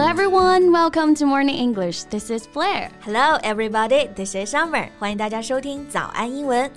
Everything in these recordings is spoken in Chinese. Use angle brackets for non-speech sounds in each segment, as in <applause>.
Hello everyone, welcome to Morning English. This is Blair. Hello everybody, this is Summer. 欢迎大家收听早安英文。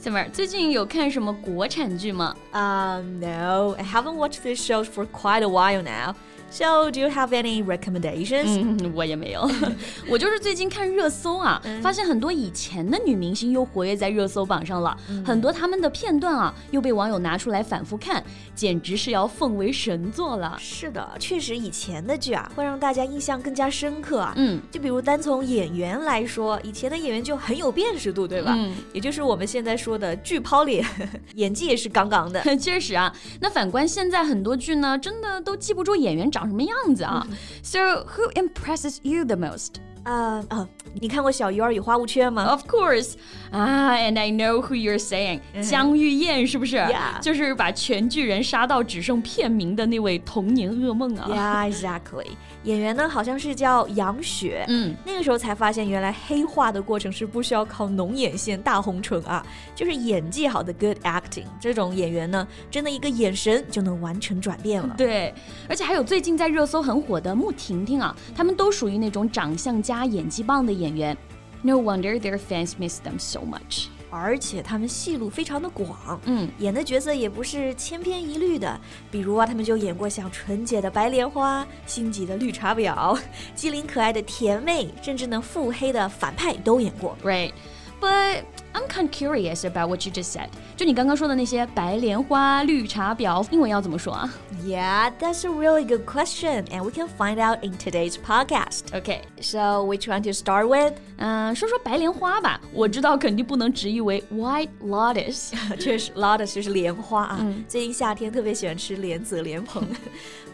Summer，最近有看什么国产剧吗？Um, no, I haven't watched these shows for quite a while now. So, do you have any recommendations? <laughs> 嗯，我也没有。<laughs> 我就是最近看热搜啊，发现很多以前的女明星又活跃在热搜榜上了，很多他们的片段啊又被网友拿出来反复看，简直是要奉为神作了。是的，确实以前的剧啊会让大家印象更加深刻啊。嗯，就比如单从演员来说，以前的演员就很有辨识度，对吧？嗯，也就是我们现在说的剧抛脸，<laughs> 演技也是杠杠的。确实啊，那反观现在很多剧呢，真的都记不住演员长。长什么样子啊？So who impresses you the most? 啊啊！你看过《小鱼儿与花无缺》吗？Of course，啊，and I know who you're saying，江玉燕是不是？Yeah.？就是把全剧人杀到只剩片名的那位童年噩梦啊！Yeah，exactly。演员呢好像是叫杨雪，嗯，那个时候才发现原来黑化的过程是不需要靠浓眼线、大红唇啊，就是演技好的 good acting。这种演员呢，真的一个眼神就能完成转变了。对，而且还有最近在热搜很火的穆婷婷啊，他们都属于那种长相加演技棒的演员。No wonder their fans miss them so much. 而且他们戏路非常的广，嗯，演的角色也不是千篇一律的。比如啊，他们就演过像纯洁的白莲花、心急的绿茶婊、机灵可爱的甜妹，甚至呢腹黑的反派都演过。Right, but I'm kind of curious about what you just said. 就你刚刚说的那些白莲花、绿茶婊，英文要怎么说啊？Yeah, that's a really good question, and we can find out in today's podcast. Okay, so which one to start with? 嗯，说说白莲花吧。我知道肯定不能直译为 White Lotus，确实，Lotus <laughs> 就是莲花啊。最近夏天特别喜欢吃莲子、莲蓬。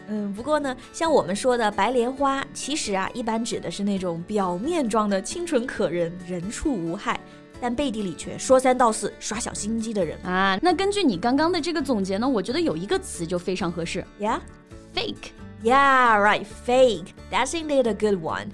嗯，不过呢，像我们说的白莲花，其实啊，一般指的是那种表面装的清纯可人、人畜无害。但背地里却说三道四、耍小心机的人啊。那根据你刚刚的这个总结呢，我觉得有一个词就非常合适，Yeah，fake。Yeah, right, fake. That's indeed a good one.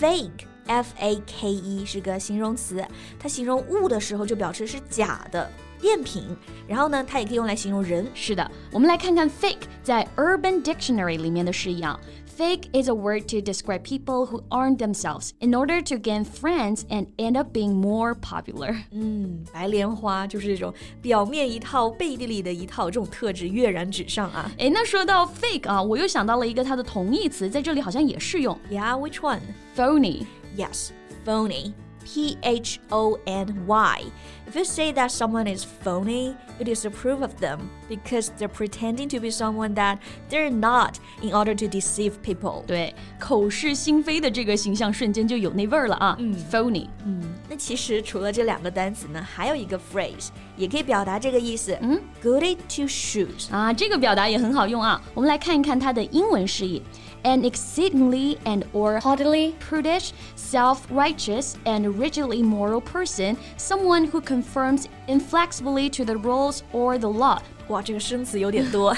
Fake, F-A-K-E 是个形容词，它形容物的时候就表示是假的。赝品，然后呢，它也可以用来形容人。是的，我们来看看 fake 在 Urban Dictionary 里面的释义啊。Fake is a word to describe people who aren't themselves in order to gain friends and end up being more popular. 嗯，白莲花就是这种表面一套，背地里的一套，这种特质跃然纸上啊。哎，那说到 fake 啊，我又想到了一个它的同义词，在这里好像也适用。Yeah, which one? Phony. Yes, phony. P H O N Y. If you say that someone is phony, you disapprove of them because they're pretending to be someone that they're not in order to deceive people. 对，口是心非的这个形象瞬间就有那味儿了啊。嗯，phony。嗯，那其实除了这两个单词呢，还有一个 phrase 也可以表达这个意思。嗯，goody two shoes 啊，这个表达也很好用啊。我们来看一看它的英文释义。 an exceedingly and or haughtily prudish, self-righteous, and rigidly moral person, someone who conforms inflexibly to the rules or the law. <laughs> 哇，这个生词有点多，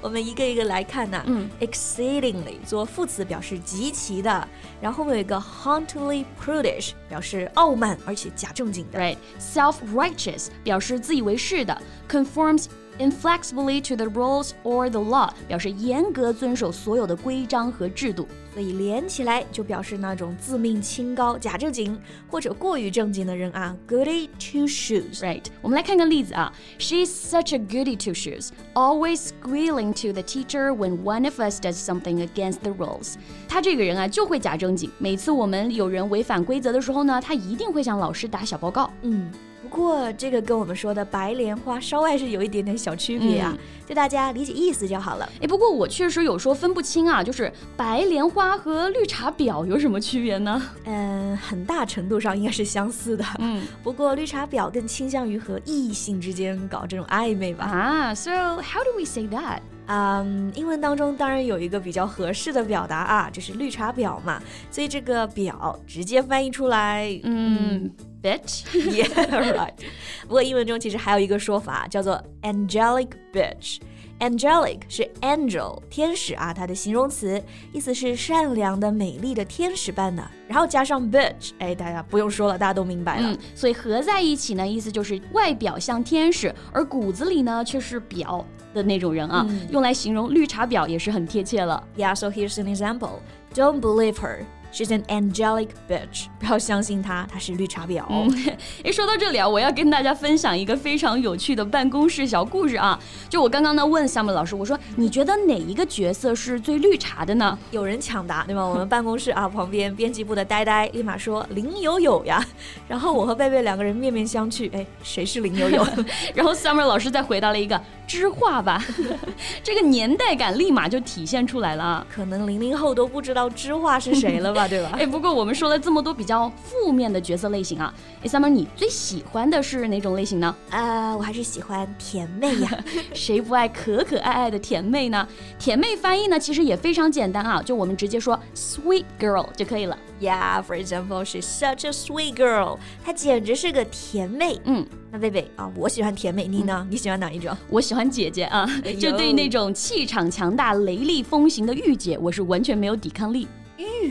我们一个一个来看呐。嗯，exceedingly <laughs> 做副词表示极其的，然后后面有一个 haughtily prudish 表示傲慢而且假正经的。Right，self-righteous 表示自以为是的，conforms inflexibly to the rules or the law 表示严格遵守所有的规章和制度，所以连起来就表示那种自命清高、假正经或者过于正经的人啊。Goody two shoes。Right，我们来看个例子啊。She's such a goody two shoes, always squealing to the teacher when one of us does something against the rules。她这个人啊就会假正经，每次我们有人违反规则的时候呢，她一定会向老师打小报告。嗯。 不过这个跟我们说的白莲花稍微是有一点点小区别啊，就大家理解意思就好了。哎，不过我确实有时候分不清啊，就是白莲花和绿茶婊有什么区别呢？嗯，很大程度上应该是相似的。嗯，<laughs> 不过绿茶婊更倾向于和异性之间搞这种暧昧吧。啊，So how do we say that？嗯，英文当中当然有一个比较合适的表达啊，就是绿茶婊嘛。所以这个婊直接翻译出来，嗯 ，bitch，yeah，right。不过英文中其实还有一个说法叫做 angelic bitch。angelic 是 angel 天使啊，它的形容词，意思是善良的、美丽的天使般的。然后加上 bitch，哎，大家不用说了，大家都明白了。嗯，所以合在一起呢，意思就是外表像天使，而骨子里呢却是婊。 的那种人啊，用来形容绿茶婊也是很贴切了。Yeah, so here's an example. Don't believe her. She's an angelic bitch，不要相信她，她是绿茶婊。<laughs> 哎，说到这里啊，我要跟大家分享一个非常有趣的办公室小故事啊。就我刚刚呢问 Summer 老师，我说你觉得哪一个角色是最绿茶的呢？有人抢答，对吗？我们办公室啊旁边编辑部的呆呆立马说林有有呀。<laughs> 然后我和贝贝两个人面面相觑，哎，谁是林有有？<laughs> 然后 Summer 老师再回答了一个知画吧，<laughs> 这个年代感立马就体现出来了啊。可能零零后都不知道知画是谁了吧？对吧？<laughs> 哎，不过我们说了这么多比较负面的角色类型啊，哎，Summer，你最喜欢的是哪种类型呢？呃，我还是喜欢甜妹呀，<laughs> 谁不爱可可爱爱的甜妹呢？甜妹翻译呢，其实也非常简单啊，就我们直接说 sweet girl 就可以了。Yeah，for example，she's such a sweet girl，她简直是个甜妹。嗯，那贝贝啊，我喜欢甜妹，你呢？你喜欢哪一种？我喜欢姐姐啊，就对那种气场强大、雷厉风行的御姐，我是完全没有抵抗力。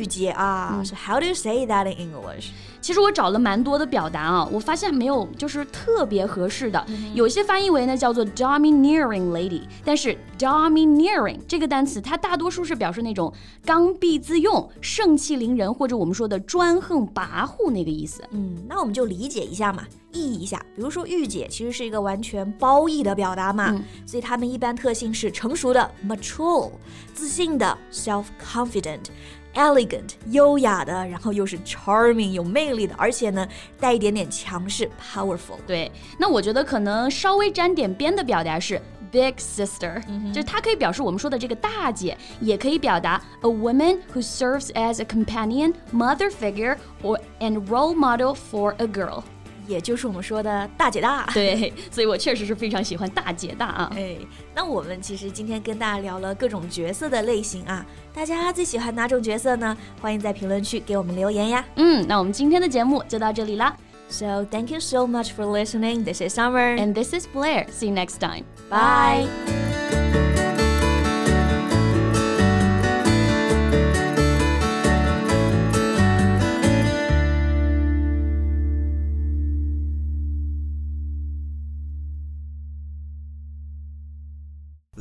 御姐啊，是 How do you say that in English？其实我找了蛮多的表达啊，我发现没有就是特别合适的。有些翻译为呢叫做 domineering lady，但是 domineering 这个单词它大多数是表示那种刚愎自用、盛气凌人，或者我们说的专横跋扈那个意思。嗯，那我们就理解一下嘛，意译一下。比如说御姐其实是一个完全褒义的表达嘛，所以他们一般特性是成熟的 mature，自信的 self confident。elegant 优雅的，然后又是 charming 有魅力的，而且呢带一点点强势 powerful。对，那我觉得可能稍微沾点边的表达是 big sister，、嗯、就是它可以表示我们说的这个大姐，也可以表达 a woman who serves as a companion, mother figure or and role model for a girl。 也就是我们说的大姐大，<laughs> 对，所以我确实是非常喜欢大姐大啊。哎，那我们其实今天跟大家聊了各种角色的类型啊，大家最喜欢哪种角色呢？欢迎在评论区给我们留言呀。嗯，那我们今天的节目就到这里啦。So thank you so much for listening. This is Summer and this is Blair. See you next time. Bye.